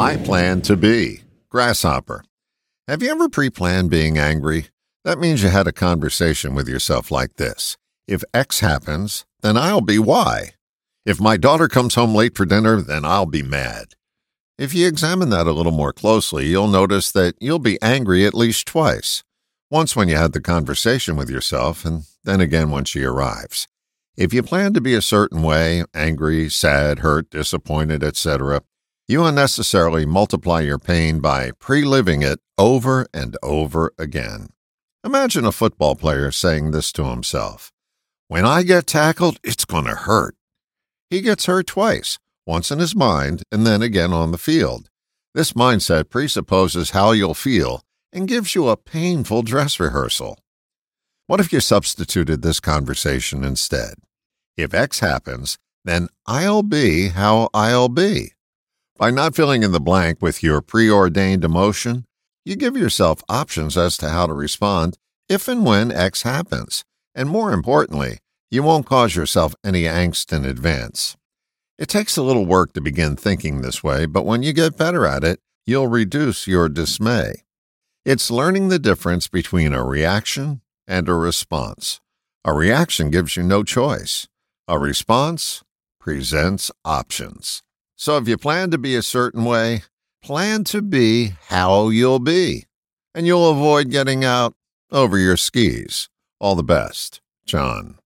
I plan to be. Grasshopper. Have you ever pre planned being angry? That means you had a conversation with yourself like this If X happens, then I'll be Y. If my daughter comes home late for dinner, then I'll be mad. If you examine that a little more closely, you'll notice that you'll be angry at least twice. Once when you had the conversation with yourself, and then again when she arrives. If you plan to be a certain way, angry, sad, hurt, disappointed, etc., you unnecessarily multiply your pain by pre living it over and over again. Imagine a football player saying this to himself When I get tackled, it's going to hurt. He gets hurt twice, once in his mind and then again on the field. This mindset presupposes how you'll feel and gives you a painful dress rehearsal. What if you substituted this conversation instead? If X happens, then I'll be how I'll be. By not filling in the blank with your preordained emotion, you give yourself options as to how to respond if and when X happens. And more importantly, you won't cause yourself any angst in advance. It takes a little work to begin thinking this way, but when you get better at it, you'll reduce your dismay. It's learning the difference between a reaction and a response. A reaction gives you no choice. A response presents options. So if you plan to be a certain way, plan to be how you'll be, and you'll avoid getting out over your skis. All the best, John.